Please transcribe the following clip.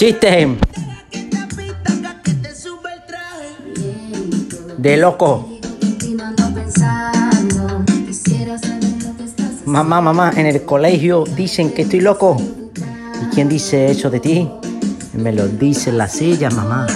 Chiste. De loco. Mamá, mamá, en el colegio dicen que estoy loco. ¿Y quién dice eso de ti? Me lo dice la silla, mamá.